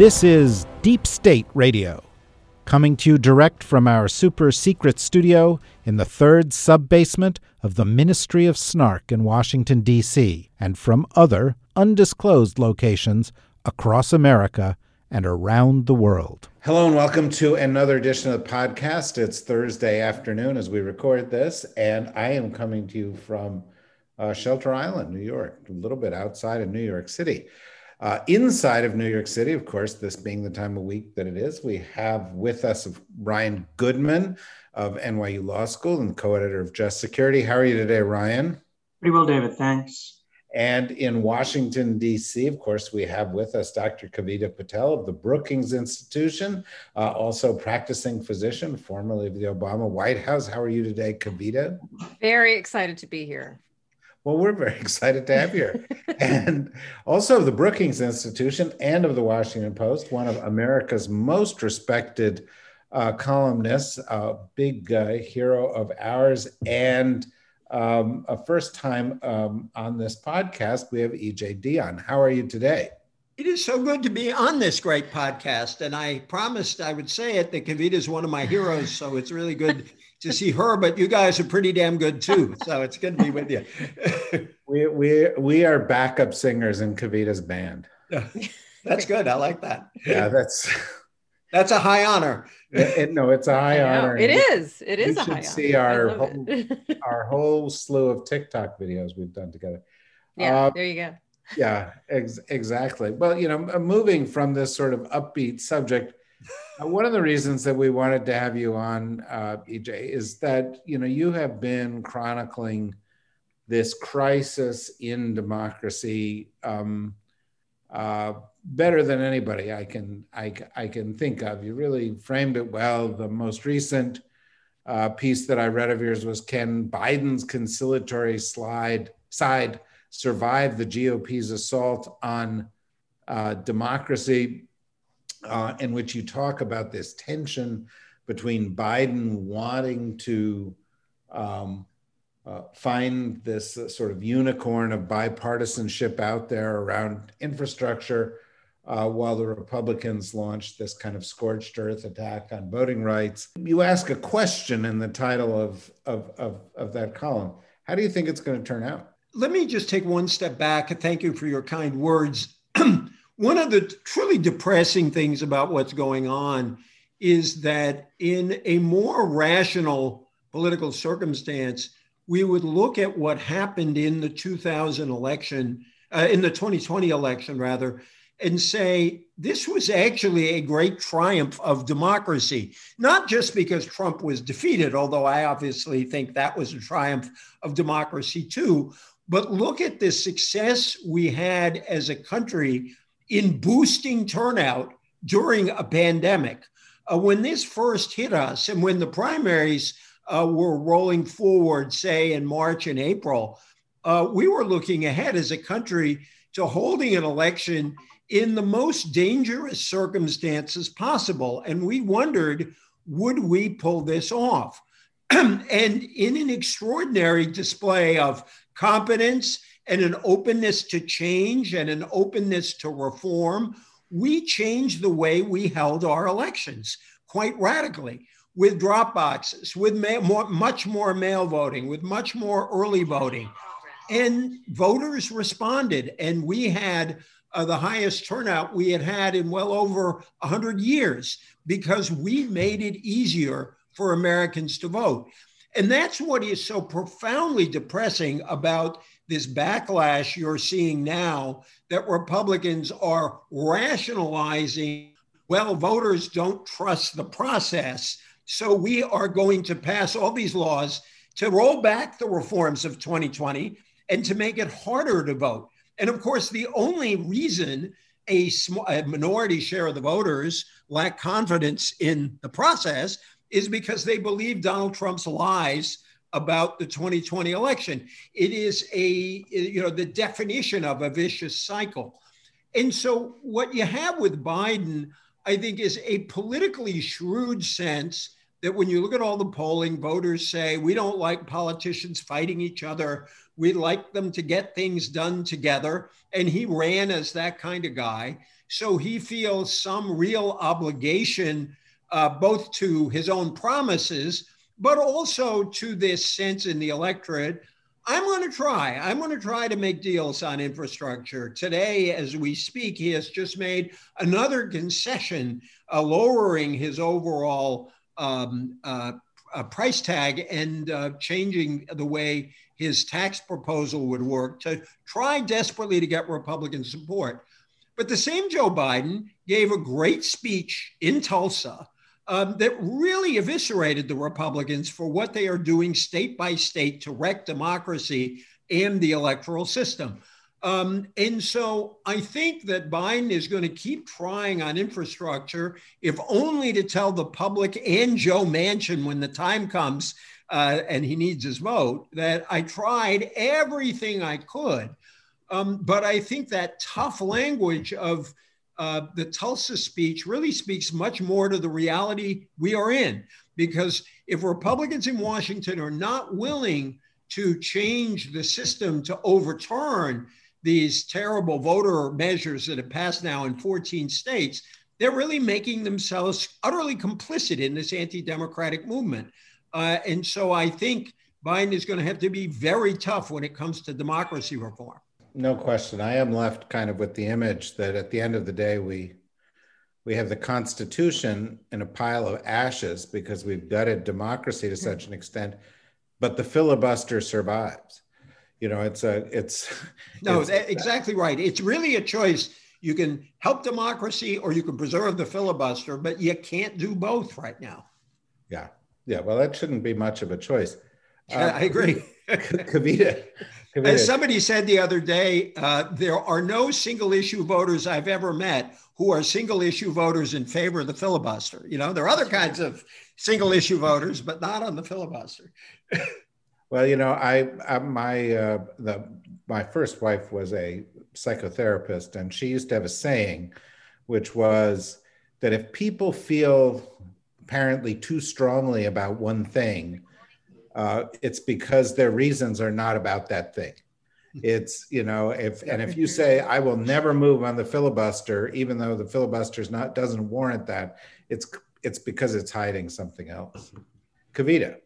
This is Deep State Radio, coming to you direct from our super secret studio in the third sub basement of the Ministry of Snark in Washington, D.C., and from other undisclosed locations across America and around the world. Hello, and welcome to another edition of the podcast. It's Thursday afternoon as we record this, and I am coming to you from uh, Shelter Island, New York, a little bit outside of New York City. Uh, inside of New York City, of course, this being the time of week that it is, we have with us Ryan Goodman of NYU Law School and co editor of Just Security. How are you today, Ryan? Pretty well, David. Thanks. And in Washington, D.C., of course, we have with us Dr. Kavita Patel of the Brookings Institution, uh, also practicing physician, formerly of the Obama White House. How are you today, Kavita? Very excited to be here. Well, we're very excited to have you here. and also of the Brookings Institution and of the Washington Post, one of America's most respected uh, columnists, a big uh, hero of ours, and um, a first time um, on this podcast, we have EJ Dionne. How are you today? It is so good to be on this great podcast. And I promised I would say it that Kavita is one of my heroes. So it's really good to see her, but you guys are pretty damn good too. So it's good to be with you. we, we, we are backup singers in Kavita's band. That's good. I like that. Yeah, that's that's a high honor. It, it, no, it's a high honor. It is. It is you a should high see honor. our whole, our whole slew of TikTok videos we've done together. Yeah, uh, there you go. Yeah, ex- exactly. Well, you know, moving from this sort of upbeat subject, one of the reasons that we wanted to have you on, uh, EJ, is that you know you have been chronicling this crisis in democracy um, uh, better than anybody I can I, I can think of. You really framed it well. The most recent uh, piece that I read of yours was "Can Biden's conciliatory slide side survive the GOP's assault on uh, democracy?" Uh, in which you talk about this tension between Biden wanting to um, uh, find this uh, sort of unicorn of bipartisanship out there around infrastructure, uh, while the Republicans launched this kind of scorched earth attack on voting rights. You ask a question in the title of, of, of, of that column. How do you think it's going to turn out? Let me just take one step back. Thank you for your kind words. One of the truly depressing things about what's going on is that in a more rational political circumstance, we would look at what happened in the 2000 election, uh, in the 2020 election, rather, and say this was actually a great triumph of democracy, not just because Trump was defeated, although I obviously think that was a triumph of democracy too, but look at the success we had as a country in boosting turnout during a pandemic. Uh, when this first hit us and when the primaries uh, were rolling forward, say in March and April, uh, we were looking ahead as a country to holding an election in the most dangerous circumstances possible. And we wondered, would we pull this off? and in an extraordinary display of competence and an openness to change and an openness to reform, we changed the way we held our elections quite radically with drop boxes, with ma- more, much more mail voting, with much more early voting. And voters responded, and we had uh, the highest turnout we had had in well over 100 years because we made it easier for Americans to vote. And that's what is so profoundly depressing about this backlash you're seeing now that Republicans are rationalizing, well, voters don't trust the process. So we are going to pass all these laws to roll back the reforms of 2020 and to make it harder to vote. And of course, the only reason a, a minority share of the voters lack confidence in the process is because they believe Donald Trump's lies about the 2020 election. It is a, you know, the definition of a vicious cycle. And so what you have with Biden, I think, is a politically shrewd sense that when you look at all the polling, voters say, we don't like politicians fighting each other. We like them to get things done together. And he ran as that kind of guy. So he feels some real obligation, uh, both to his own promises, but also to this sense in the electorate. I'm going to try. I'm going to try to make deals on infrastructure. Today, as we speak, he has just made another concession, uh, lowering his overall um, uh, price tag and uh, changing the way his tax proposal would work to try desperately to get Republican support. But the same Joe Biden gave a great speech in Tulsa um, that really eviscerated the Republicans for what they are doing state by state to wreck democracy and the electoral system. Um, and so I think that Biden is going to keep trying on infrastructure, if only to tell the public and Joe Manchin when the time comes uh, and he needs his vote that I tried everything I could. Um, but I think that tough language of uh, the Tulsa speech really speaks much more to the reality we are in. Because if Republicans in Washington are not willing to change the system to overturn these terrible voter measures that have passed now in 14 states, they're really making themselves utterly complicit in this anti democratic movement. Uh, and so I think Biden is going to have to be very tough when it comes to democracy reform. No question. I am left kind of with the image that at the end of the day, we we have the Constitution in a pile of ashes because we've gutted democracy to such an extent, but the filibuster survives. You know it's a it's no it's, exactly right. It's really a choice. You can help democracy or you can preserve the filibuster but you can't do both right now. Yeah. Yeah. Well that shouldn't be much of a choice. Uh, i agree kavita, kavita. as somebody said the other day uh, there are no single issue voters i've ever met who are single issue voters in favor of the filibuster. You know there are other kinds of single issue voters but not on the filibuster. Well, you know, I, I my uh, the my first wife was a psychotherapist, and she used to have a saying, which was that if people feel apparently too strongly about one thing, uh, it's because their reasons are not about that thing. It's you know if and if you say I will never move on the filibuster, even though the filibuster not doesn't warrant that, it's it's because it's hiding something else. Kavita.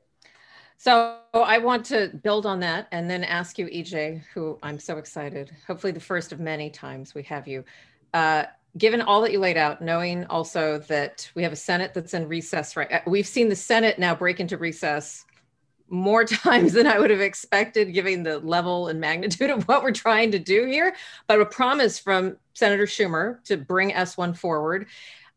So I want to build on that and then ask you, EJ, who I'm so excited, hopefully the first of many times we have you. Uh, given all that you laid out, knowing also that we have a Senate that's in recess, right? Uh, we've seen the Senate now break into recess more times than I would have expected, given the level and magnitude of what we're trying to do here. But a promise from Senator Schumer to bring S1 forward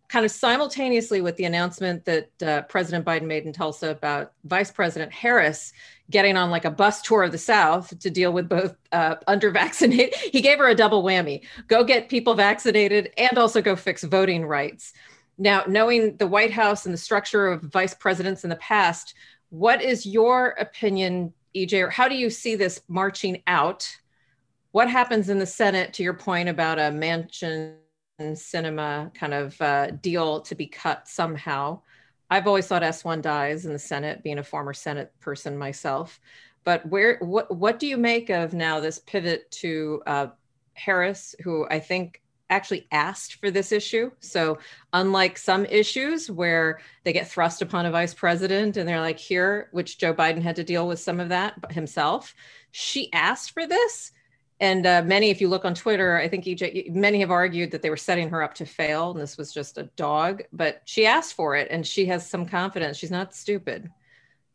kind of simultaneously with the announcement that uh, President Biden made in Tulsa about Vice President Harris getting on like a bus tour of the South to deal with both uh, under vaccinated. He gave her a double whammy go get people vaccinated and also go fix voting rights. Now, knowing the White House and the structure of vice presidents in the past, what is your opinion, EJ, or how do you see this marching out? What happens in the Senate, to your point about a Manchin Sinema kind of uh, deal to be cut somehow. I've always thought S1 dies in the Senate, being a former Senate person myself. But where what what do you make of now this pivot to uh, Harris, who I think actually asked for this issue. So, unlike some issues where they get thrust upon a vice president and they're like, here, which Joe Biden had to deal with some of that himself, she asked for this. And uh, many, if you look on Twitter, I think EJ, many have argued that they were setting her up to fail, and this was just a dog. But she asked for it, and she has some confidence. She's not stupid.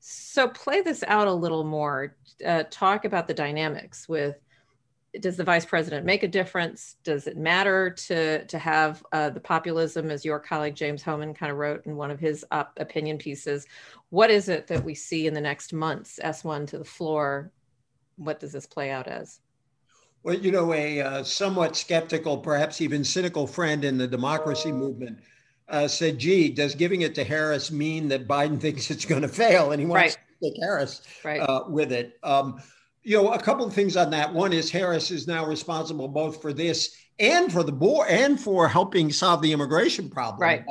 So play this out a little more. Uh, talk about the dynamics with. Does the vice president make a difference? Does it matter to to have uh, the populism, as your colleague James Hohmann kind of wrote in one of his op- opinion pieces? What is it that we see in the next months? S one to the floor. What does this play out as? Well, you know, a uh, somewhat skeptical, perhaps even cynical friend in the democracy movement uh, said, gee, does giving it to Harris mean that Biden thinks it's going to fail? And he wants right. to take Harris right. uh, with it. Um, you know, a couple of things on that. One is Harris is now responsible both for this and for the board and for helping solve the immigration problem. Right.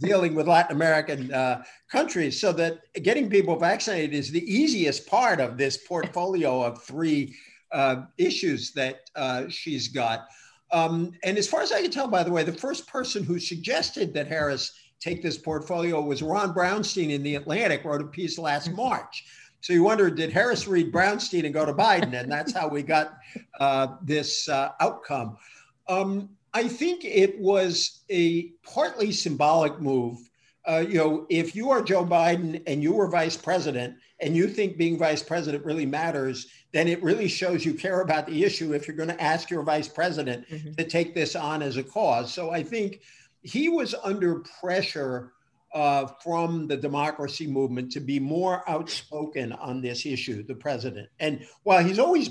dealing with Latin American uh, countries so that getting people vaccinated is the easiest part of this portfolio of three uh, issues that uh, she's got. Um, and as far as I can tell, by the way, the first person who suggested that Harris take this portfolio was Ron Brownstein in The Atlantic, wrote a piece last mm-hmm. March. So you wonder, did Harris read Brownstein and go to Biden? And that's how we got uh, this uh, outcome. Um, I think it was a partly symbolic move. Uh, you know, if you are Joe Biden and you were vice president and you think being vice president really matters, then it really shows you care about the issue if you're going to ask your vice president mm-hmm. to take this on as a cause. So I think he was under pressure uh, from the democracy movement to be more outspoken on this issue, the president. And while he's always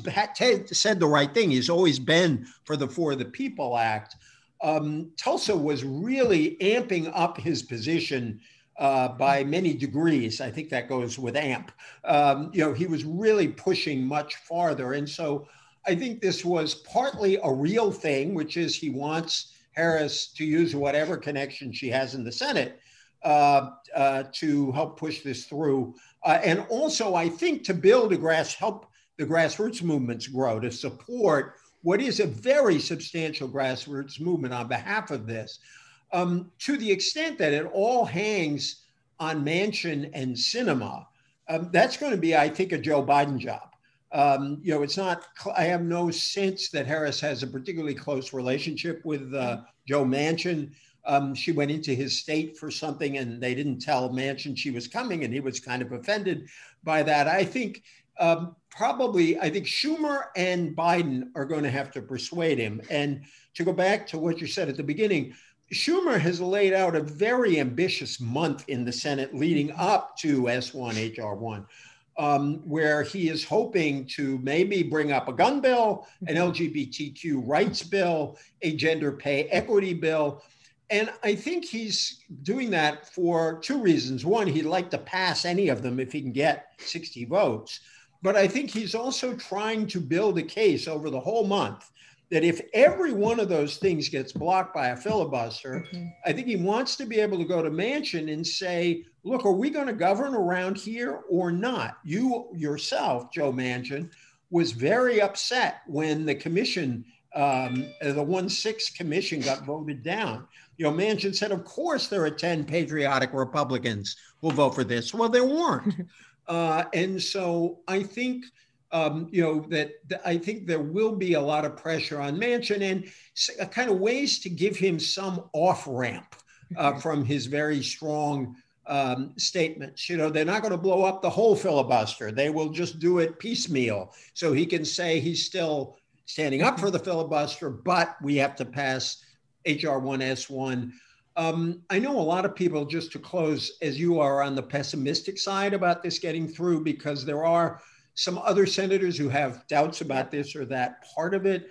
said the right thing, he's always been for the For the People Act. Um, Tulsa was really amping up his position uh, by many degrees. I think that goes with AMP. Um, you know, he was really pushing much farther. And so I think this was partly a real thing, which is he wants Harris to use whatever connection she has in the Senate uh, uh, to help push this through. Uh, and also, I think to build a grass, help the grassroots movements grow, to support what is a very substantial grassroots movement on behalf of this um, to the extent that it all hangs on Manchin and Sinema, Um, that's going to be, I think, a Joe Biden job. Um, you know, it's not, I have no sense that Harris has a particularly close relationship with uh, Joe Manchin. Um, she went into his state for something and they didn't tell Manchin she was coming and he was kind of offended by that. I think um, probably, I think Schumer and Biden are going to have to persuade him. And to go back to what you said at the beginning, Schumer has laid out a very ambitious month in the Senate leading up to S1, HR1, um, where he is hoping to maybe bring up a gun bill, an. LGBTQ rights bill, a gender pay equity bill. And I think he's doing that for two reasons. One, he'd like to pass any of them if he can get 60 votes. But I think he's also trying to build a case over the whole month that if every one of those things gets blocked by a filibuster, mm-hmm. I think he wants to be able to go to Manchin and say, look, are we going to govern around here or not? You yourself, Joe Manchin, was very upset when the commission, um, the 1 6 commission got voted down. You know, Manchin said, of course there are 10 patriotic Republicans who'll vote for this. Well, there weren't. uh, and so I think um, you know, that, that, I think there will be a lot of pressure on Manchin and uh, kind of ways to give him some off ramp uh, from his very strong um, statements. You know, they're not going to blow up the whole filibuster. They will just do it piecemeal. So he can say he's still standing up for the filibuster, but we have to pass HR 1S1. Um, I know a lot of people, just to close, as you are on the pessimistic side about this getting through, because there are some other senators who have doubts about this or that part of it.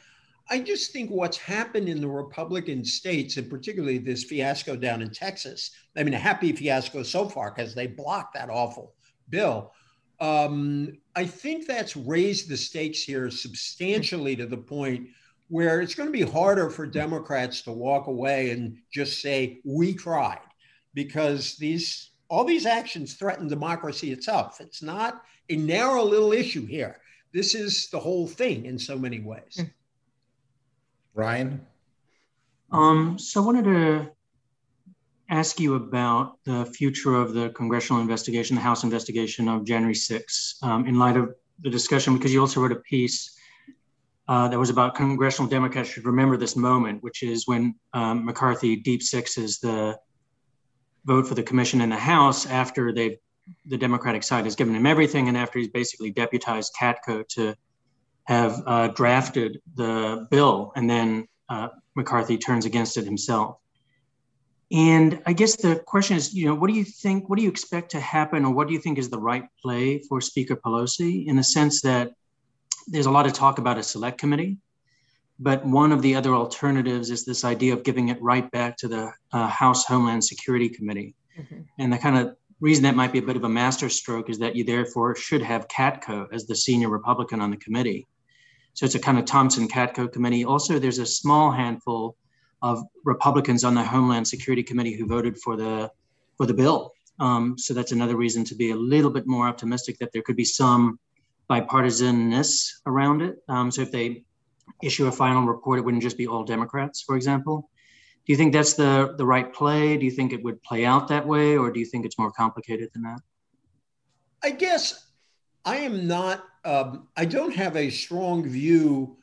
I just think what's happened in the Republican states, and particularly this fiasco down in Texas, I mean, a happy fiasco so far because they blocked that awful bill. Um, I think that's raised the stakes here substantially to the point where it's going to be harder for Democrats to walk away and just say, we tried, because these all these actions threaten democracy itself. It's not a narrow little issue here. This is the whole thing in so many ways. Hmm. Ryan? Um, so I wanted to ask you about the future of the congressional investigation, the House investigation of January 6th, um, in light of the discussion, because you also wrote a piece uh, that was about congressional Democrats should remember this moment, which is when um, McCarthy deep sixes the vote for the commission in the House after they've the Democratic side has given him everything, and after he's basically deputized Katko to have uh, drafted the bill, and then uh, McCarthy turns against it himself. And I guess the question is, you know, what do you think? What do you expect to happen, or what do you think is the right play for Speaker Pelosi? In the sense that there's a lot of talk about a select committee, But one of the other alternatives is this idea of giving it right back to the uh, House Homeland Security Committee. Mm-hmm. And the kind of reason that might be a bit of a masterstroke is that you therefore should have Katko as the senior Republican on the committee. So it's a kind of Thompson Katko committee. Also, there's a small handful of Republicans on the Homeland Security Committee who voted for the for the bill. Um, so that's another reason to be a little bit more optimistic that there could be some bipartisanness around it. Um, so if they issue a final report, it wouldn't just be all Democrats, for example. Do you think that's the, the right play? Do you think it would play out that way, or do you think it's more complicated than that? I guess I am not, um, I don't have a strong view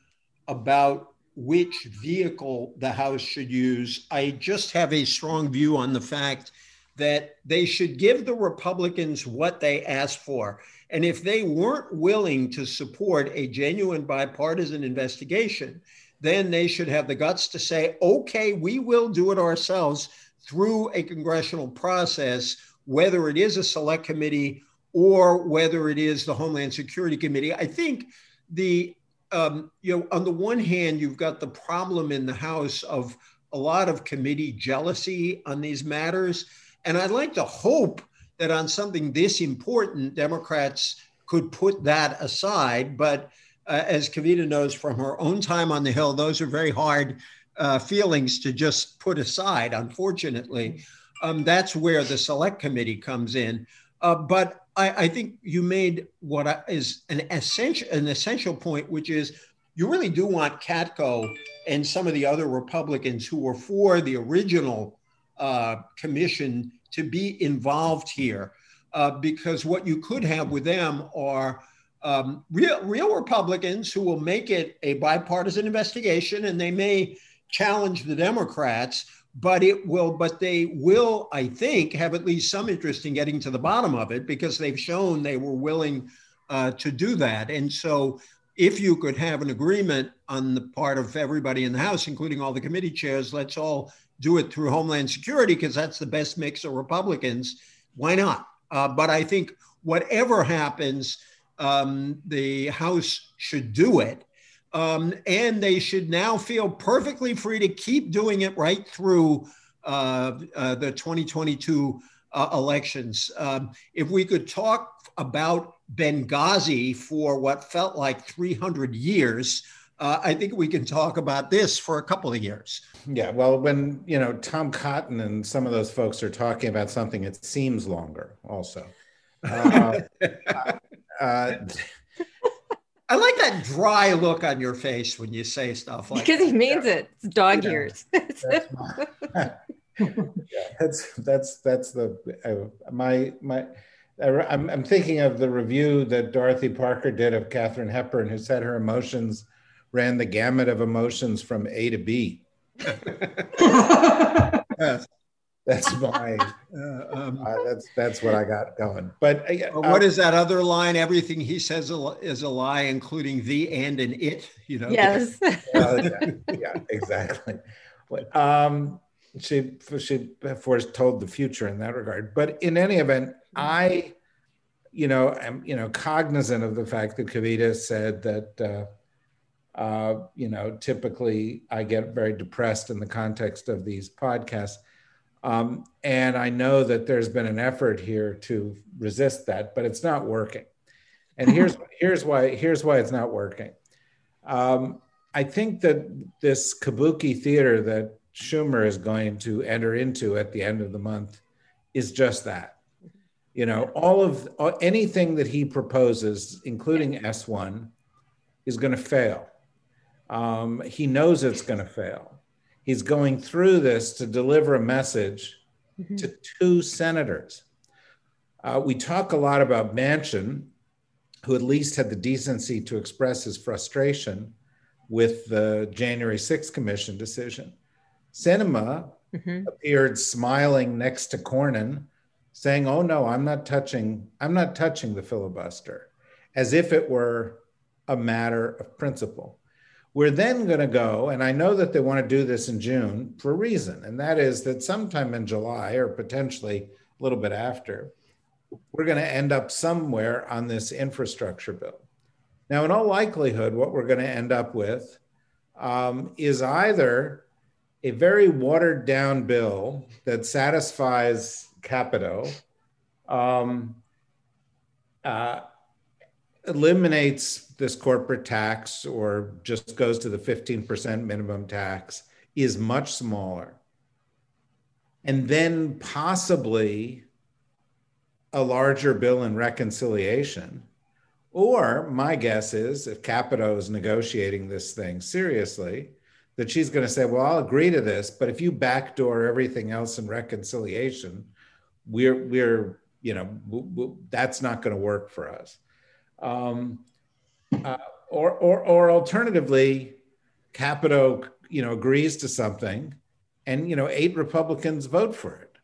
about which vehicle the House should use. I just have a strong view on the fact that they should give the Republicans what they asked for. And if they weren't willing to support a genuine bipartisan investigation, then they should have the guts to say, okay, we will do it ourselves through a congressional process, whether it is a select committee or whether it is the Homeland Security Committee. I think the um, you know, on the one hand, you've got the problem in the House of a lot of committee jealousy on these matters. And I'd like to hope that on something this important, Democrats could put that aside. But uh, as Kavita knows from her own time on the Hill, those are very hard uh, feelings to just put aside, unfortunately. Um, that's where the select committee comes in. Uh, but I, I, think you made what is an essential an essential point, which is you really do want Katko and some of the other Republicans who were for the original uh, commission to be involved here, uh, because what you could have with them are um, real, real Republicans who will make it a bipartisan investigation, and they may challenge the Democrats, but it will, but they will, I think, have at least some interest in getting to the bottom of it because they've shown they were willing uh, to do that. And so, if you could have an agreement on the part of everybody in the House, including all the committee chairs, let's all do it through Homeland Security because that's the best mix of Republicans. Why not? Uh, but I think whatever happens, um, the House should do it. Um, and they should now feel perfectly free to keep doing it right through uh, uh, the 2022 uh, elections. Um, if we could talk about Benghazi for what felt like 300 years, uh, I think we can talk about this for a couple of years. Yeah, well, when you know Tom Cotton and some of those folks are talking about something, it seems longer. Also, uh, uh, I like that dry look on your face when you say stuff like because he means it. It's dog yeah. years. that's, my, yeah, that's that's that's the uh, my my. I'm, I'm thinking of the review that Dorothy Parker did of Katharine Hepburn, who said her emotions ran the gamut of emotions from A to B. yes, that's my uh, um, uh, that's that's what I got going. But uh, what is that other line? Everything he says is a lie, including the and and it. You know. Yes. yeah, yeah, exactly. Um, she she foretold the future in that regard. But in any event, I, you know, am you know cognizant of the fact that Kavita said that. Uh, you know, typically I get very depressed in the context of these podcasts. Um, and I know that there's been an effort here to resist that, but it's not working. And here's here's why here's why it's not working. Um, I think that this kabuki theater that Schumer is going to enter into at the end of the month is just that. You know, all of anything that he proposes, including S1, is going to fail um, he knows it's going to fail. He's going through this to deliver a message mm-hmm. to two senators. Uh, we talk a lot about Manchin, who at least had the decency to express his frustration with the January 6th Commission decision. Sinema mm-hmm. appeared smiling next to Cornyn, saying, "Oh no, I'm not touching. I'm not touching the filibuster," as if it were a matter of principle. We're then going to go, and I know that they want to do this in June for a reason, and that is that sometime in July or potentially a little bit after, we're going to end up somewhere on this infrastructure bill. Now, in all likelihood, what we're going to end up with um, is either a very watered down bill that satisfies Capito, um, uh, eliminates this corporate tax or just goes to the 15% minimum tax, is much smaller. And then possibly a larger bill in reconciliation. Or my guess is if Capito is negotiating this thing seriously, that she's going to say, well, I'll agree to this, but if you backdoor everything else in reconciliation, we're, we're, you know, that's not going to work for us. Um, uh, or, or, or alternatively, Capito, you know, agrees to something and, you know, eight Republicans vote for it.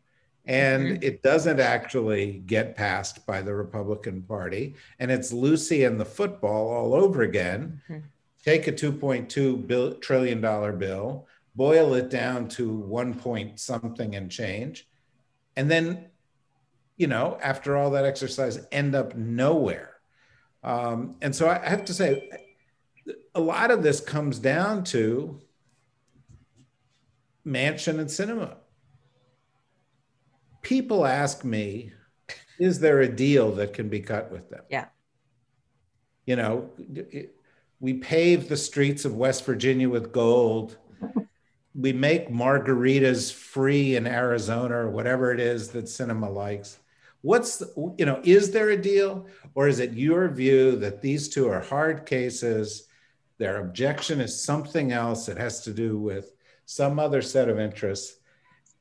And mm-hmm. it doesn't actually get passed by the Republican Party. And it's Lucy and the football all over again. Mm-hmm take a 2.2 bill, trillion dollar bill, boil it down to one point something and change, and then, you know, after all that exercise, end up nowhere. Um, and so I have to say, a lot of this comes down to Manchin and Sinema. People ask me, is there a deal that can be cut with them? Yeah. You know, it, we pave the streets of West Virginia with gold. We make margaritas free in Arizona or whatever it is that Sinema likes. What's, you know, is there a deal or is it your view that these two are hard cases? Their objection is something else. It has to do with some other set of interests.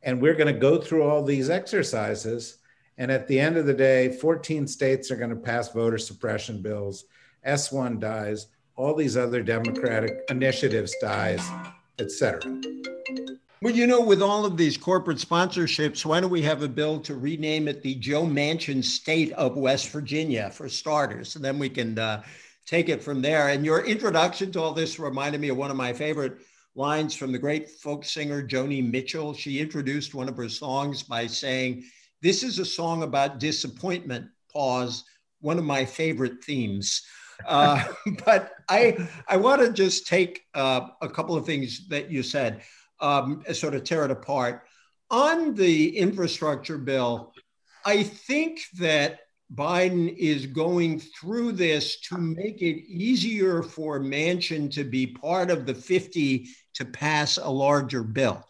And we're going to go through all these exercises. And at the end of the day, 14 states are going to pass voter suppression bills. S1 dies all these other democratic initiatives dies, et cetera. Well, you know, with all of these corporate sponsorships, why don't we have a bill to rename it the Joe Manchin State of West Virginia for starters? And then we can uh, take it from there. And your introduction to all this reminded me of one of my favorite lines from the great folk singer Joni Mitchell. She introduced one of her songs by saying, This is a song about disappointment, pause, one of my favorite themes. Uh, but I I want to just take uh, a couple of things that you said, um, sort of tear it apart. On the infrastructure bill, I think that Biden is going through this to make it easier for Manchin to be part of the 50 to pass a larger bill.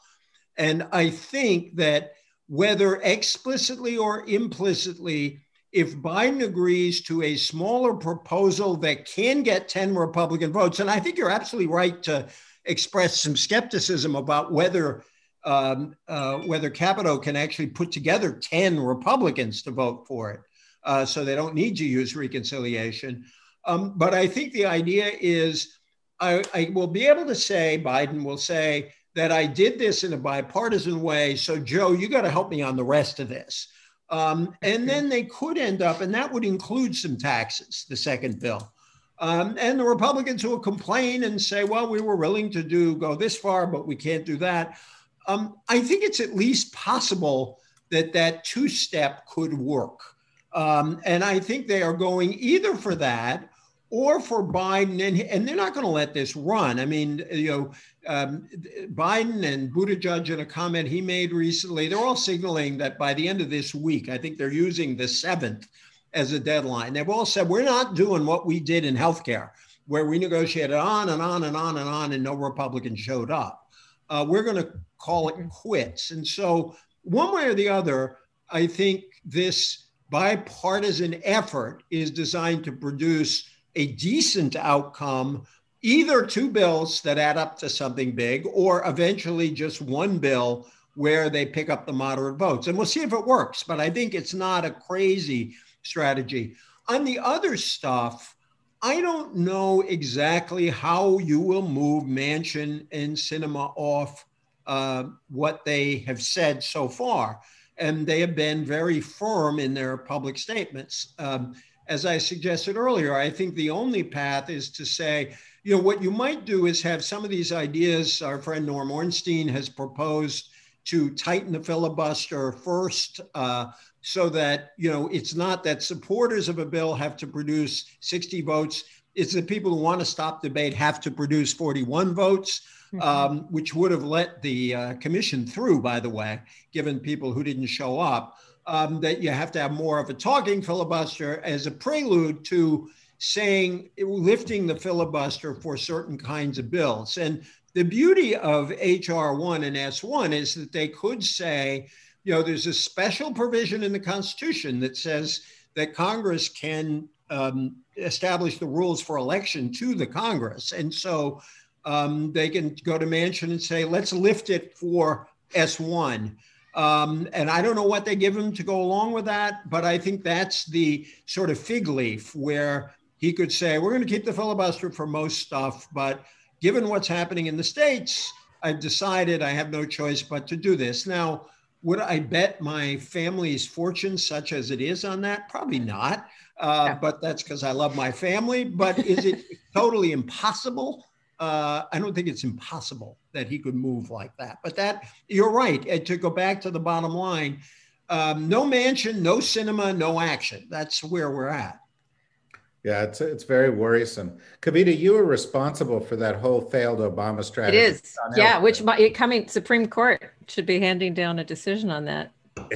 And I think that whether explicitly or implicitly, if Biden agrees to a smaller proposal that can get 10 Republican votes, and I think you're absolutely right to express some skepticism about whether um, uh, whether Capito can actually put together 10 Republicans to vote for it. Uh, so they don't need to use reconciliation. Um, but I think the idea is I, I will be able to say, Biden will say, that I did this in a bipartisan way. So, Joe, you got to help me on the rest of this. Um, and then they could end up, and that would include some taxes, the second bill. Um, and the Republicans who will complain and say, well, we were willing to do go this far, but we can't do that. Um, I think it's at least possible that that two step could work. Um, and I think they are going either for that or for Biden, and, and they're not going to let this run. I mean, you know, um, Biden and Buttigieg, in a comment he made recently, they're all signaling that by the end of this week, I think they're using the seventh as a deadline. They've all said we're not doing what we did in healthcare, where we negotiated on and on and on and on, and no Republican showed up. Uh, we're going to call it quits. And so, one way or the other, I think this bipartisan effort is designed to produce a decent outcome, either two bills that add up to something big, or eventually just one bill where they pick up the moderate votes. And we'll see if it works, but I think it's not a crazy strategy. On the other stuff, I don't know exactly how you will move Manchin and Sinema off uh, what they have said so far. And they have been very firm in their public statements. Um, as I suggested earlier, I think the only path is to say, you know, what you might do is have some of these ideas. Our friend Norm Ornstein has proposed to tighten the filibuster first, uh, so that you know it's not that supporters of a bill have to produce 60 votes. it's that people who want to stop debate have to produce 41 votes, mm-hmm. um, which would have let the uh, commission through, by the way, given people who didn't show up. Um, that you have to have more of a talking filibuster as a prelude to saying lifting the filibuster for certain kinds of bills. And the beauty of HR 1 and S1 is that they could say, you know, there's a special provision in the Constitution that says that Congress can um, establish the rules for election to the Congress. And so um, they can go to Manchin and say, let's lift it for S1. Um, and I don't know what they give him to go along with that, but I think that's the sort of fig leaf where he could say, we're going to keep the filibuster for most stuff, but given what's happening in the States, I've decided I have no choice but to do this. Now, would I bet my family's fortune, such as it is, on that? Probably not. Uh. But that's because I love my family. But is it totally impossible? Uh, I don't think it's impossible that he could move like that. But that you're right. And to go back to the bottom line, um, no Manchin, no Sinema, no action. That's where we're at. Yeah, it's it's very worrisome. Kavita, you were responsible for that whole failed Obama strategy. It is, yeah. Which might, coming Supreme Court should be handing down a decision on that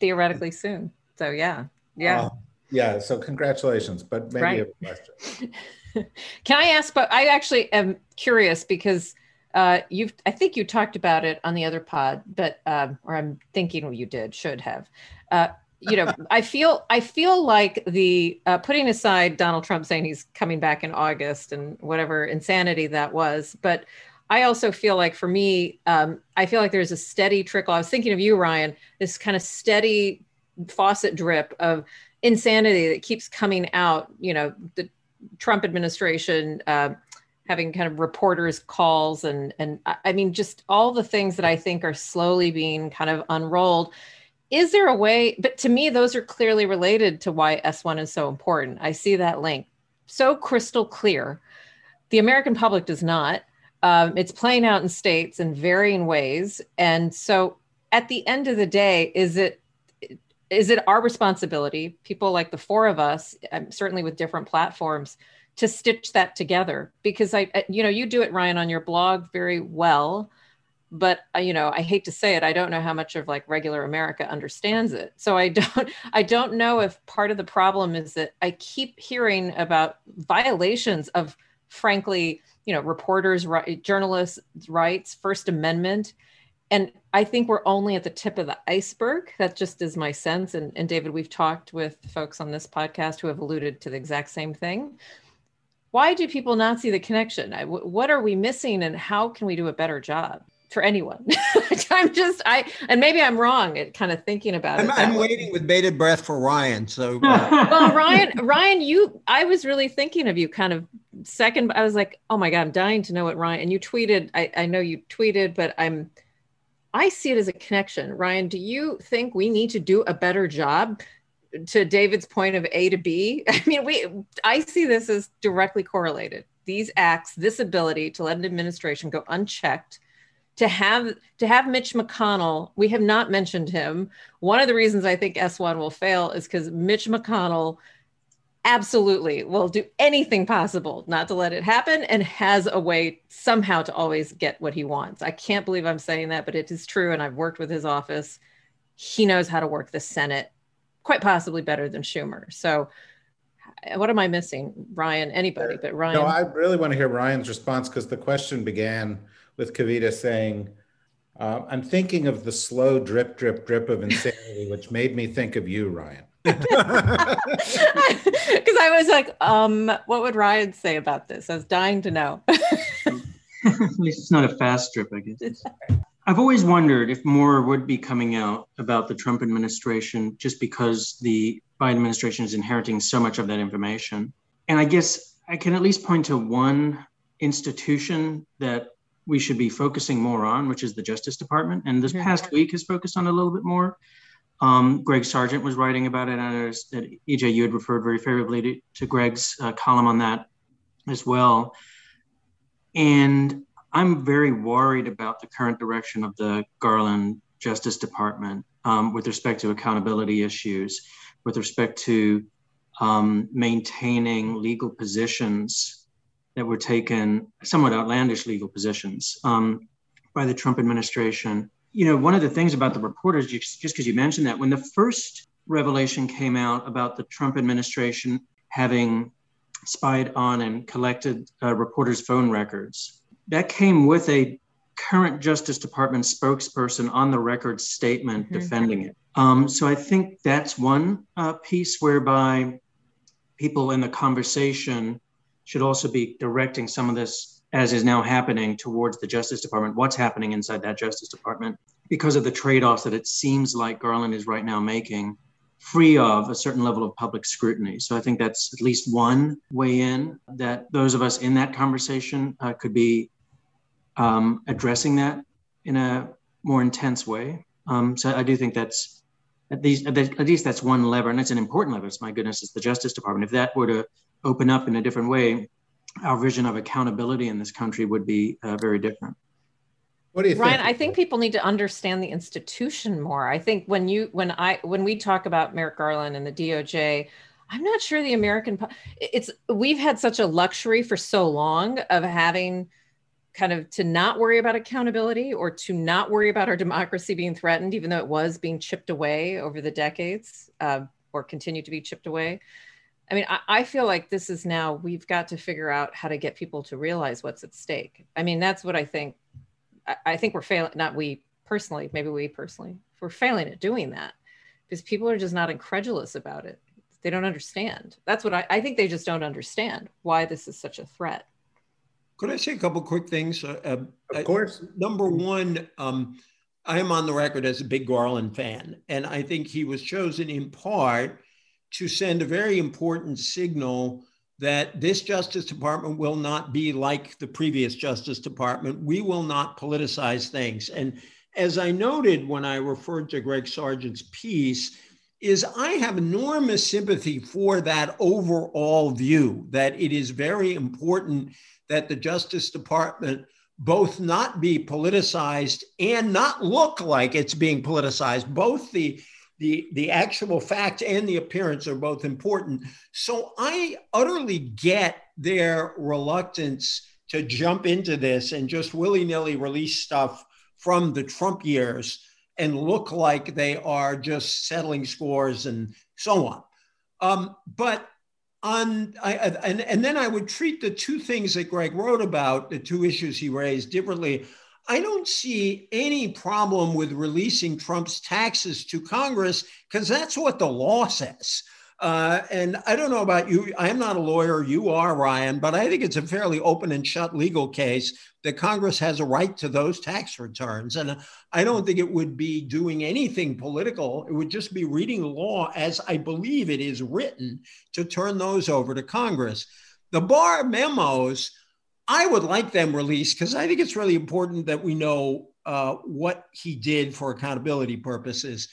theoretically soon. So yeah, yeah, uh, yeah. So congratulations, but maybe right. a question. Can I ask? But I actually am curious because uh, you've I think you talked about it on the other pod, but um, or I'm thinking you did should have. Uh, you know, I feel I feel like the uh, putting aside Donald Trump saying he's coming back in August and whatever insanity that was, but I also feel like for me, um, I feel like there's a steady trickle. I was thinking of you, Ryan, this kind of steady faucet drip of insanity that keeps coming out. You know, the Trump administration. Uh, having kind of reporters calls and and I mean just all the things that I think are slowly being kind of unrolled is there a way but to me those are clearly related to why s1 is so important. I see that link so crystal clear. The american public does not. Um, it's playing out in states in varying ways. And so at the end of the day is it is it our responsibility people like the four of us um, certainly with different platforms to stitch that together? Because i you know you do it ryan on your blog very well but uh, you know i hate to say it i don't know how much of like regular america understands it. So i don't i don't know if part of the problem is that i keep hearing about violations of frankly you know reporters right, journalists rights first amendment and i think we're only at the tip of the iceberg. That just is my sense and, and david we've talked with folks on this podcast who have alluded to the exact same thing. Why do people not see the connection? What are we missing and how can we do a better job for anyone. I'm just I and maybe I'm wrong at kind of thinking about I'm, it. I'm waiting with bated breath for Ryan. So uh. well, Ryan, Ryan, you I was really thinking of you kind of second. I was like, oh my god, I'm dying to know what Ryan. And you tweeted. I, I know you tweeted, but I'm. I see it as a connection. Ryan, do you think we need to do a better job? To David's point of A to B, I mean, we. I see this as directly correlated. These acts, this ability to let an administration go unchecked to have to have Mitch McConnell, we have not mentioned him. One of the reasons I think S1 will fail is because Mitch McConnell absolutely will do anything possible not to let it happen and has a way somehow to always get what he wants. I can't believe I'm saying that, but it is true. And I've worked with his office. He knows how to work the Senate quite possibly better than Schumer. So what am I missing? Ryan, anybody, uh, but Ryan. No, I really want to hear Ryan's response because the question began with Kavita saying, uh, I'm thinking of the slow drip, drip, drip of insanity, which made me think of you, Ryan. Because I was like, um, what would Ryan say about this? I was dying to know. At least it's not a fast drip, I guess. I've always wondered if more would be coming out about the Trump administration just because the Biden administration is inheriting so much of that information. And I guess I can at least point to one institution that we should be focusing more on, which is the Justice Department. And this past week has focused on a little bit more. Um, Greg Sargent was writing about it, and that EJ, you had referred very favorably to, to Greg's uh, column on that as well. And I'm very worried about the current direction of the Garland Justice Department um, with respect to accountability issues, with respect to um, maintaining legal positions that were taken, somewhat outlandish legal positions um, by the Trump administration. You know, one of the things about the reporters, just because you mentioned that, when the first revelation came out about the Trump administration having spied on and collected uh, reporters' phone records, that came with a current Justice Department spokesperson on the record statement mm-hmm. defending it. Um, so I think that's one uh, piece whereby people in the conversation should also be directing some of this, as is now happening, towards the Justice Department. What's happening inside that Justice Department because of the trade offs that it seems like Garland is right now making, free of a certain level of public scrutiny. So I think that's at least one way in that those of us in that conversation uh, could be um, addressing that in a more intense way. Um, so I do think that's at least at least that's one lever, and it's an important lever. It's my goodness, it's the Justice Department. If that were to open up in a different way, our vision of accountability in this country would be uh, very different. What do you Ryan, think? I think people need to understand the institution more. I think when you when I when we talk about Merrick Garland and the DOJ, I'm not sure the American it's we've had such a luxury for so long of having kind of to not worry about accountability or to not worry about our democracy being threatened, even though it was being chipped away over the decades uh, or continue to be chipped away. I mean, I, I, feel like this is now we've got to figure out how to get people to realize what's at stake. I mean, that's what I think. I, I think we're failing, not we personally, maybe we personally, we're failing at doing that because people are just not incredulous about it. They don't understand. That's what I, I think they just don't understand why this is such a threat. Could I say a couple quick things? Uh, uh of course. Uh, number one, um, I am on the record as a big Garland fan, and I think he was chosen in part to send a very important signal that this Justice Department will not be like the previous Justice Department. We will not politicize things. And as I noted when I referred to Greg Sargent's piece, is I have enormous sympathy for that overall view that it is very important that the Justice Department both not be politicized and not look like it's being politicized. Both the the, the actual fact and the appearance are both important. So I utterly get their reluctance to jump into this and just willy nilly release stuff from the Trump years and look like they are just settling scores and so on. Um, but on I, and, and then I would treat the two things that Greg wrote about, the two issues he raised differently. I don't see any problem with releasing Trump's taxes to Congress because that's what the law says. Uh, and I don't know about you. I'm not a lawyer. You are, Ryan, but I think it's a fairly open and shut legal case that Congress has a right to those tax returns. And I don't think it would be doing anything political. It would just be reading the law as I believe it is written to turn those over to Congress. The Barr memos, I would like them released because I think it's really important that we know uh, what he did for accountability purposes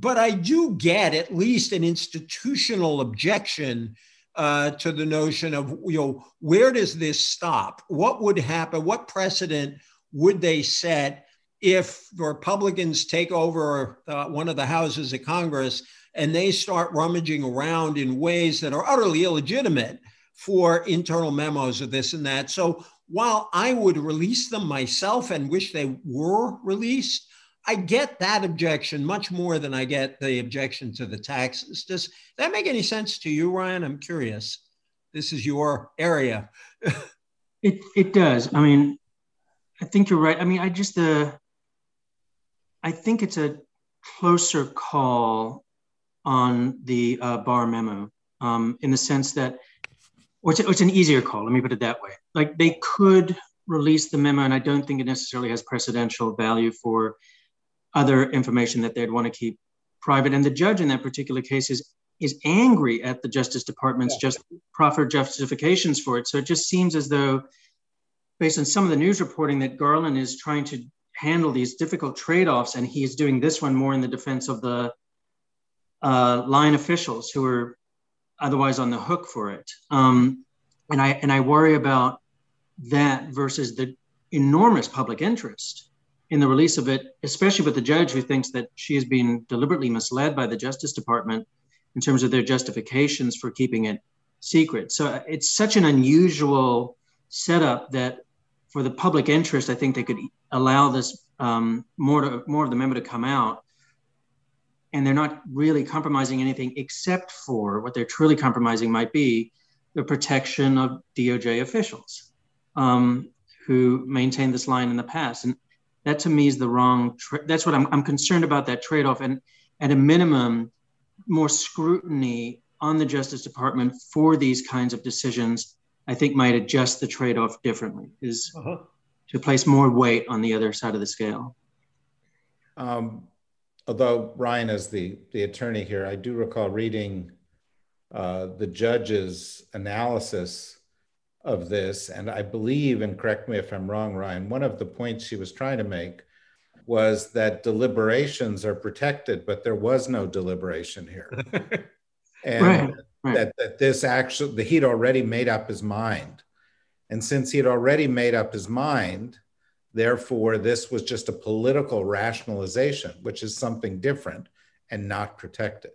but I do get at least an institutional objection uh, to the notion of you know where does this stop? What would happen? What precedent would they set if Republicans take over uh, one of the houses of Congress and they start rummaging around in ways that are utterly illegitimate for internal memos of this and that? So while I would release them myself and wish they were released, I get that objection much more than I get the objection to the taxes. Does that make any sense to you, Ryan? I'm curious. This is your area. it it does. I mean, I think you're right. I mean, I just uh, I think it's a closer call on the uh, Barr memo um, in the sense that, or it's, it's an easier call. Let me put it that way. Like they could release the memo, and I don't think it necessarily has precedential value for other information that they'd want to keep private. And the judge in that particular case is is angry at the Justice Department's yeah. just proffered justifications for it. So it just seems as though, based on some of the news reporting, that Garland is trying to handle these difficult trade-offs, and he's doing this one more in the defense of the uh, line officials who are otherwise on the hook for it. Um, and I and I worry about that versus the enormous public interest in the release of it, especially with the judge who thinks that she has been deliberately misled by the Justice Department in terms of their justifications for keeping it secret. So it's such an unusual setup that for the public interest, I think they could allow this um, more to, more of the member to come out, and they're not really compromising anything except for what they're truly compromising might be the protection of DOJ officials um, who maintained this line in the past, and that to me is the wrong. Tra- that's what I'm, I'm concerned about that trade-off, and at a minimum, more scrutiny on the Justice Department for these kinds of decisions, I think might adjust the trade off differently, is uh-huh. to place more weight on the other side of the scale. Um, although Ryan is the, the attorney here, I do recall reading uh, the judge's analysis of this. And I believe, and correct me if I'm wrong, Ryan, one of the points she was trying to make was that deliberations are protected, but there was no deliberation here. and right, right. That, that this actually, that he'd already made up his mind. And since he had already made up his mind, therefore, this was just a political rationalization, which is something different and not protected.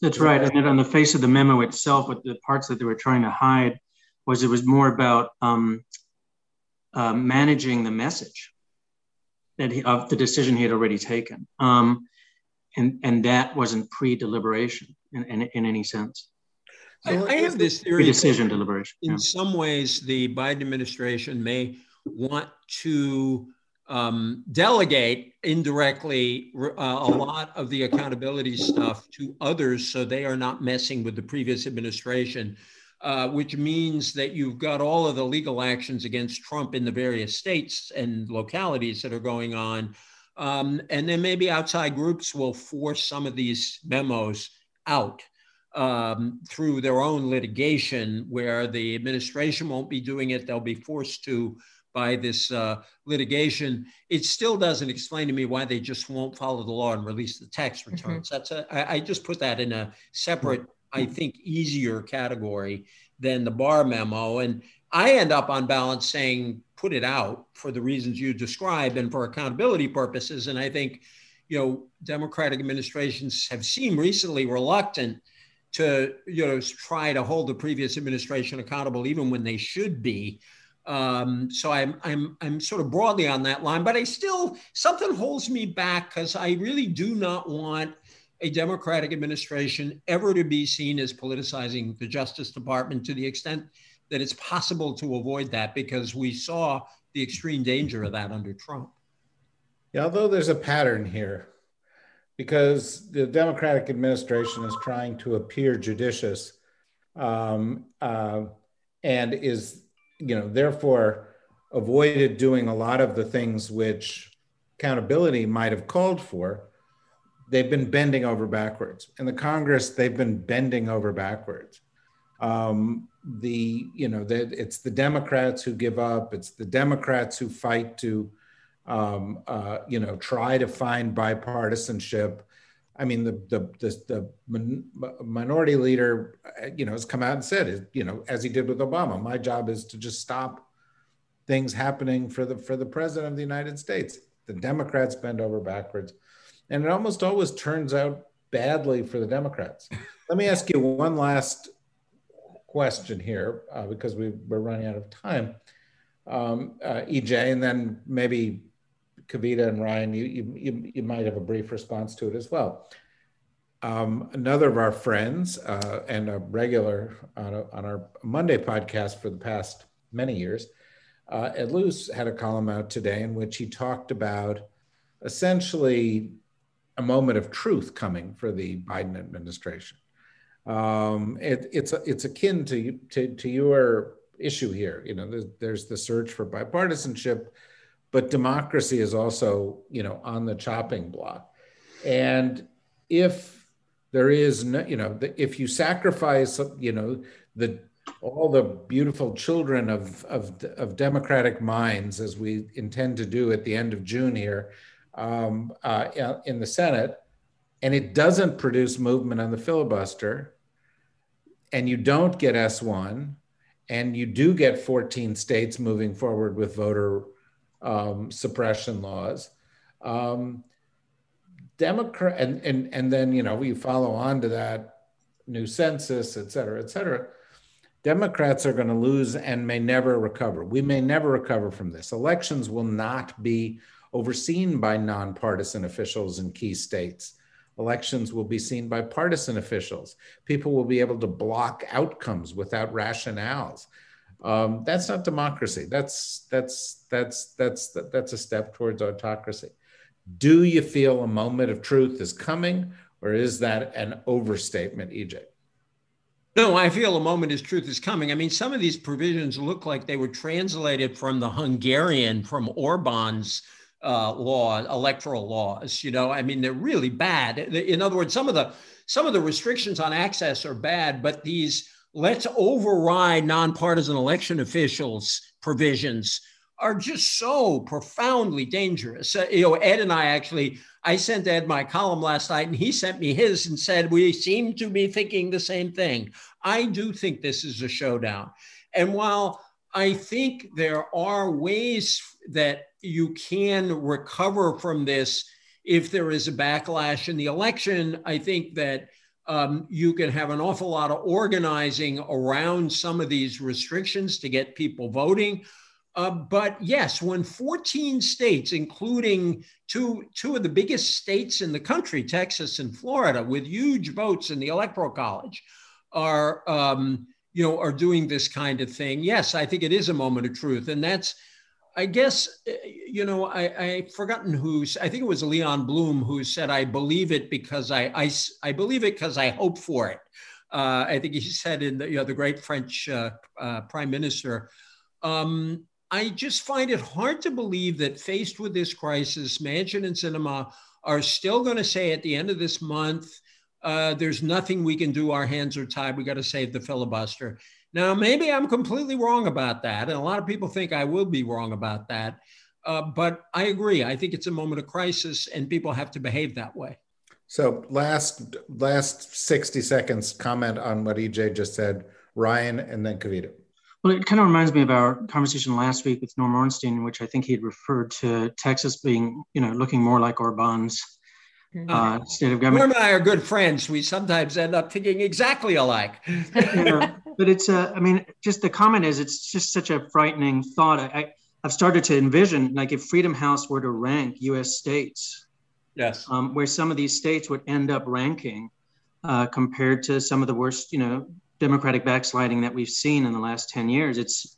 That's right. And then on the face of the memo itself, with the parts that they were trying to hide, was it was more about um, uh, managing the message that he, of the decision he had already taken. Um, and, and that wasn't pre-deliberation in, in, in any sense. So I, I have this theory. Decision deliberation. In yeah. some ways, the Biden administration may want to um, delegate indirectly uh, a lot of the accountability stuff to others so they are not messing with the previous administration uh, which means that you've got all of the legal actions against Trump in the various states and localities that are going on. Um, and then maybe outside groups will force some of these memos out um, through their own litigation, where the administration won't be doing it. They'll be forced to by this uh, litigation. It still doesn't explain to me why they just won't follow the law and release the tax mm-hmm. returns. Mm-hmm. That's a, I, I just put that in a separate I think, easier category than the Barr memo. And I end up on balance saying, put it out for the reasons you described and for accountability purposes. And I think, you know, Democratic administrations have seemed recently reluctant to, you know, try to hold the previous administration accountable, even when they should be. Um, so I'm, I'm, I'm sort of broadly on that line, but I still, something holds me back because I really do not want a Democratic administration ever to be seen as politicizing the Justice Department to the extent that it's possible to avoid that because we saw the extreme danger of that under Trump. Yeah, although there's a pattern here, because the Democratic administration is trying to appear judicious um, uh, and is, you know, therefore avoided doing a lot of the things which accountability might have called for they've been bending over backwards. In the Congress, they've been bending over backwards. Um, the you know that it's the Democrats who give up. It's the Democrats who fight to um, uh, you know try to find bipartisanship. I mean, the the the, the minority leader, you know, has come out and said, you know, as he did with Obama, my job is to just stop things happening for the for the president of the United States. The Democrats bend over backwards and it almost always turns out badly for the Democrats. Let me ask you one last question here uh, because we, we're running out of time. Um, uh, EJ, and then maybe Kavita and Ryan, you, you, you, might have a brief response to it as well. Um, another of our friends uh, and a regular on, a, on, our Monday podcast for the past many years, uh, Ed Luce had a column out today in which he talked about essentially a moment of truth coming for the Biden administration. Um, it, it's it's akin to, to to your issue here. You know, there's, there's the search for bipartisanship, but democracy is also you know on the chopping block. And if there is no, you know, if you sacrifice, you know, the all the beautiful children of, of, of democratic minds, as we intend to do at the end of June here, um, uh, in the Senate, and it doesn't produce movement on the filibuster, and you don't get S1, and you do get 14 states moving forward with voter um, suppression laws. Um, Democrat, and, and, and then, you know, we follow on to that new census, et cetera, et cetera. Democrats are going to lose and may never recover. We may never recover from this. Elections will not be overseen by nonpartisan officials in key states. Elections will be seen by partisan officials. People will be able to block outcomes without rationales. Um, that's not democracy. That's that's that's that's that's a step towards autocracy. Do you feel a moment of truth is coming, or is that an overstatement, EJ? No, I feel a moment of truth is coming. I mean, some of these provisions look like they were translated from the Hungarian, from Orban's uh, law, electoral laws. You know, I mean, they're really bad. In other words, some of the some of the restrictions on access are bad, but these let's override nonpartisan election officials provisions are just so profoundly dangerous. Uh, you know, Ed and I actually, I sent Ed my column last night, and he sent me his and said we seem to be thinking the same thing. I do think this is a showdown, and while I think there are ways that you can recover from this if there is a backlash in the election. I think that um, you can have an awful lot of organizing around some of these restrictions to get people voting. Uh, but yes, when 14 states, including two, two of the biggest states in the country, Texas and Florida, with huge votes in the electoral college, are um, you know are doing this kind of thing, yes, I think it is a moment of truth, and that's I guess, eh, you know, I, I've forgotten who's, I think it was Leon Blum who said, I believe it because I, I, I believe it because I hope for it. Uh, I think he said in the, you know, the great French uh, uh, prime minister. Um, I just find it hard to believe that faced with this crisis, Manchin and Sinema are still going to say at the end of this month, uh, there's nothing we can do. Our hands are tied. We got to save the filibuster. Now, maybe I'm completely wrong about that. And a lot of people think I will be wrong about that. Uh, but I agree. I think it's a moment of crisis and people have to behave that way. So last last 60 seconds comment on what EJ just said, Ryan and then Kavita. Well, it kind of reminds me of our conversation last week with Norm Ornstein, in which I think he had referred to Texas being, you know, looking more like Orban's mm-hmm. uh, state of government. Norm and I are good friends. We sometimes end up thinking exactly alike. yeah, but it's a, I mean, just the comment is it's just such a frightening thought. I, I've started to envision like if Freedom House were to rank U.S. states, yes, um, where some of these states would end up ranking uh, compared to some of the worst, you know, democratic backsliding that we've seen in the last ten years. It's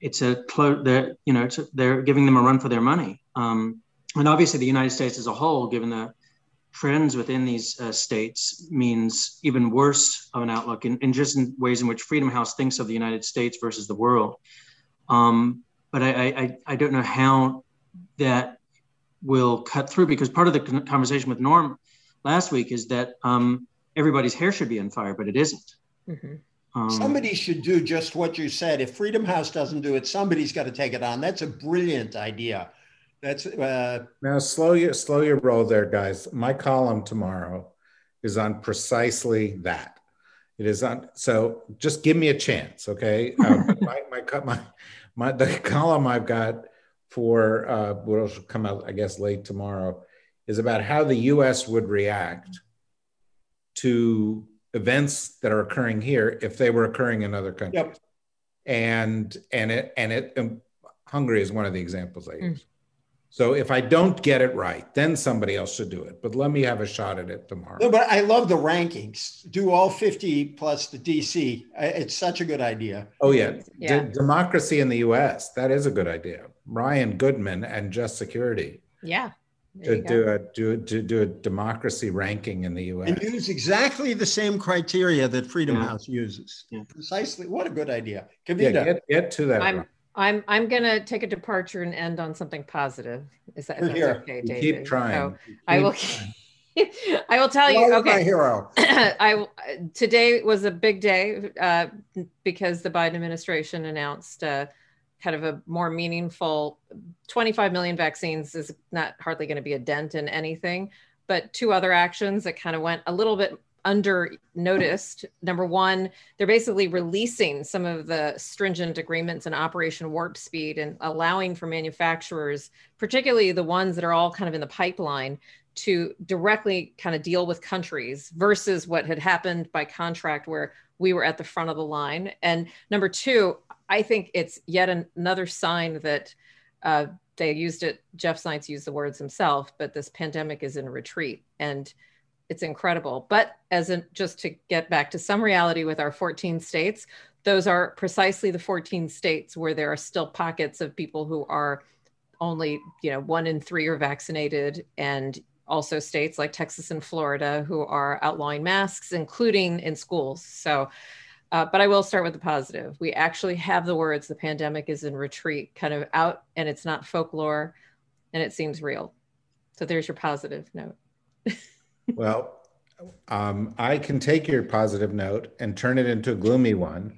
it's a clo- they're you know they're giving them a run for their money. Um, and obviously, the United States as a whole, given the trends within these uh, states means even worse of an outlook in, in, just in ways in which Freedom House thinks of the United States versus the world. Um, but I, I, I don't know how that will cut through because part of the conversation with Norm last week is that um, everybody's hair should be on fire, but it isn't. Mm-hmm. Um, somebody should do just what you said. If Freedom House doesn't do it, somebody's got to take it on. That's a brilliant idea. That's uh, now slow your slow your roll there, guys. My column tomorrow is on precisely that. It is on. So just give me a chance, okay? Um, my, my cut my my the column I've got for uh, what will come out, I guess, late tomorrow, is about how the U.S. would react to events that are occurring here if they were occurring in other countries. Yep. And and it and it and Hungary is one of the examples I hmm. use. Mm. So if I don't get it right, then somebody else should do it. But let me have a shot at it tomorrow. No, but I love the rankings. Do all 50 plus the DC. It's such a good idea. Oh, yeah. yeah. D- democracy in the US. That is a good idea. Ryan Goodman and Just Security. Yeah. To do a do, to do a democracy ranking in the U.S. and use exactly the same criteria that Freedom yeah. House uses. Yeah. Precisely, what a good idea. Kavita. Yeah, get, get to that. I'm, I'm gonna take a departure and end on something positive. Is that okay, David? Keep trying. So keep I will. I will tell you. Okay, my hero. I today was a big day uh, because the Biden administration announced uh, kind of a more meaningful 25 million vaccines is not hardly going to be a dent in anything, but two other actions that kind of went a little bit under noticed. Number one, they're basically releasing some of the stringent agreements in Operation Warp Speed and allowing for manufacturers, particularly the ones that are all kind of in the pipeline, to directly kind of deal with countries versus what had happened by contract where we were at the front of the line. And number two, I think it's yet an, another sign that uh, they used it, Jeff Zients used the words himself, but this pandemic is in retreat. And it's incredible. But as in, just to get back to some reality with our 14 states, those are precisely the 14 states where there are still pockets of people who are only, you know, one in three are vaccinated, and also states like Texas and Florida who are outlawing masks, including in schools. So, uh, but I will start with the positive. We actually have the words the pandemic is in retreat kind of out, and it's not folklore and it seems real. So there's your positive note. well, um, I can take your positive note and turn it into a gloomy one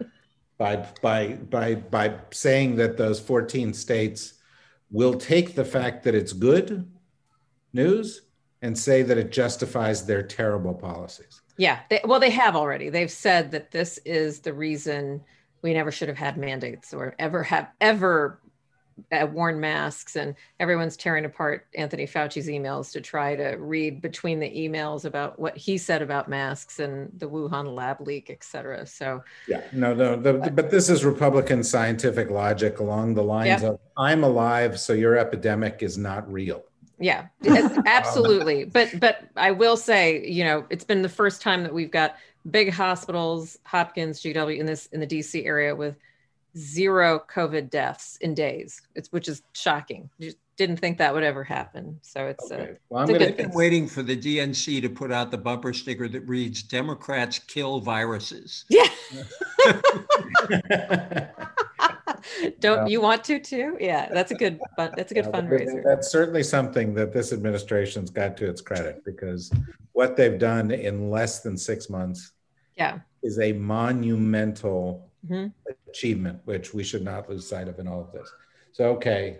by by by by saying that those 14 states will take the fact that it's good news and say that it justifies their terrible policies. Yeah, they, well, they have already. They've said that this is the reason we never should have had mandates or ever have ever Uh, worn masks and everyone's tearing apart Anthony Fauci's emails to try to read between the emails about what he said about masks and the Wuhan lab leak, et cetera. So yeah, no, no, the, the, but this is Republican scientific logic along the lines yep. of I'm alive, so your epidemic is not real. Yeah, absolutely. but but I will say, you know, it's been the first time that we've got big hospitals, Hopkins, GW in this in the DC area with zero COVID deaths in days. It's which is shocking. Just didn't think that would ever happen. So it's, uh, okay. well, I'm it's been waiting for the DNC to put out the bumper sticker that reads "Democrats kill viruses." Yeah. Don't you want to too? Yeah, that's a good that's a good fundraiser. That's certainly something that this administration's got to its credit because what they've done in less than six months yeah. is a monumental mm-hmm. achievement, which we should not lose sight of in all of this. So okay,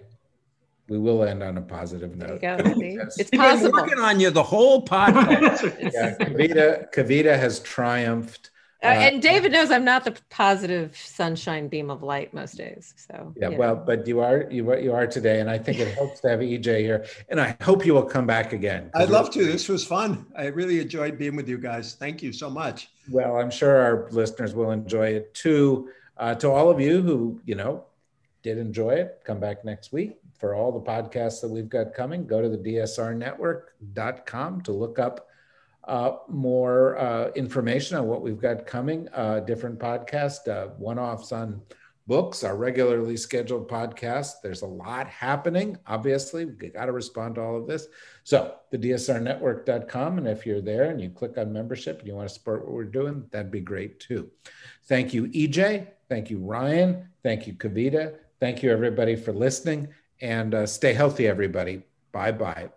we will end on a positive note. Go, it's possible. Been working on you the whole podcast. yeah, Kavita, Kavita has triumphed. Uh, uh, and David knows I'm not the positive sunshine beam of light most days. So yeah, well, but you are you are you are today, and I think it helps to have EJ here. And I hope you will come back again. I'd love to. This was fun. I really enjoyed being with you guys. Thank you so much. Well, I'm sure our listeners will enjoy it too. Uh, to all of you who you know did enjoy it, come back next week for all the podcasts that we've got coming. Go to the dsrnetwork.com to look up uh, more uh, information on what we've got coming, uh, different podcasts, uh, one offs on books, our regularly scheduled podcast. There's a lot happening, obviously. We've got to respond to all of this. So, the dsrnetwork.com. And if you're there and you click on membership and you want to support what we're doing, that'd be great too. Thank you, EJ. Thank you, Ryan. Thank you, Kavita. Thank you, everybody, for listening. And uh, stay healthy, everybody. Bye bye.